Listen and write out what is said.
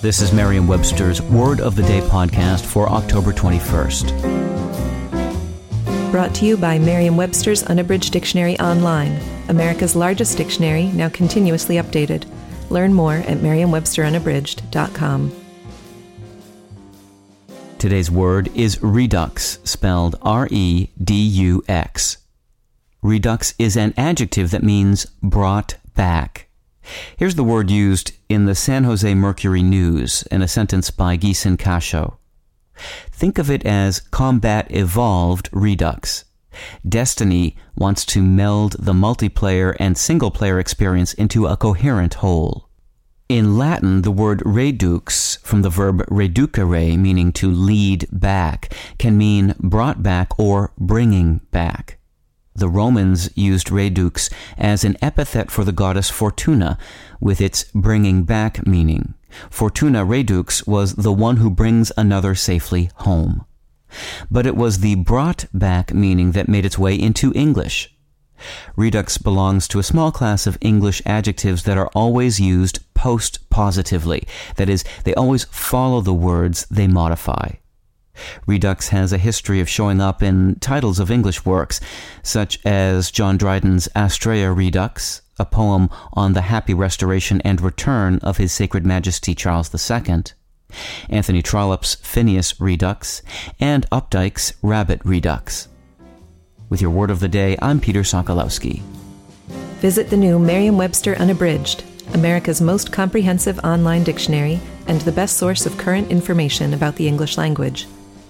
This is Merriam Webster's Word of the Day podcast for October 21st. Brought to you by Merriam Webster's Unabridged Dictionary Online, America's largest dictionary, now continuously updated. Learn more at merriam-websterunabridged.com. Today's word is redux, spelled R E D U X. Redux is an adjective that means brought back. Here's the word used in the San Jose Mercury News in a sentence by Gieson Cacho. Think of it as combat evolved redux. Destiny wants to meld the multiplayer and single player experience into a coherent whole. In Latin, the word redux, from the verb reducere, meaning to lead back, can mean brought back or bringing back. The Romans used redux as an epithet for the goddess Fortuna, with its bringing back meaning. Fortuna redux was the one who brings another safely home. But it was the brought back meaning that made its way into English. Redux belongs to a small class of English adjectives that are always used post positively. That is, they always follow the words they modify. Redux has a history of showing up in titles of English works, such as John Dryden's Astraea Redux, a poem on the happy restoration and return of His Sacred Majesty Charles II, Anthony Trollope's Phineas Redux, and Updike's Rabbit Redux. With your word of the day, I'm Peter Sokolowski. Visit the new Merriam Webster Unabridged, America's most comprehensive online dictionary and the best source of current information about the English language.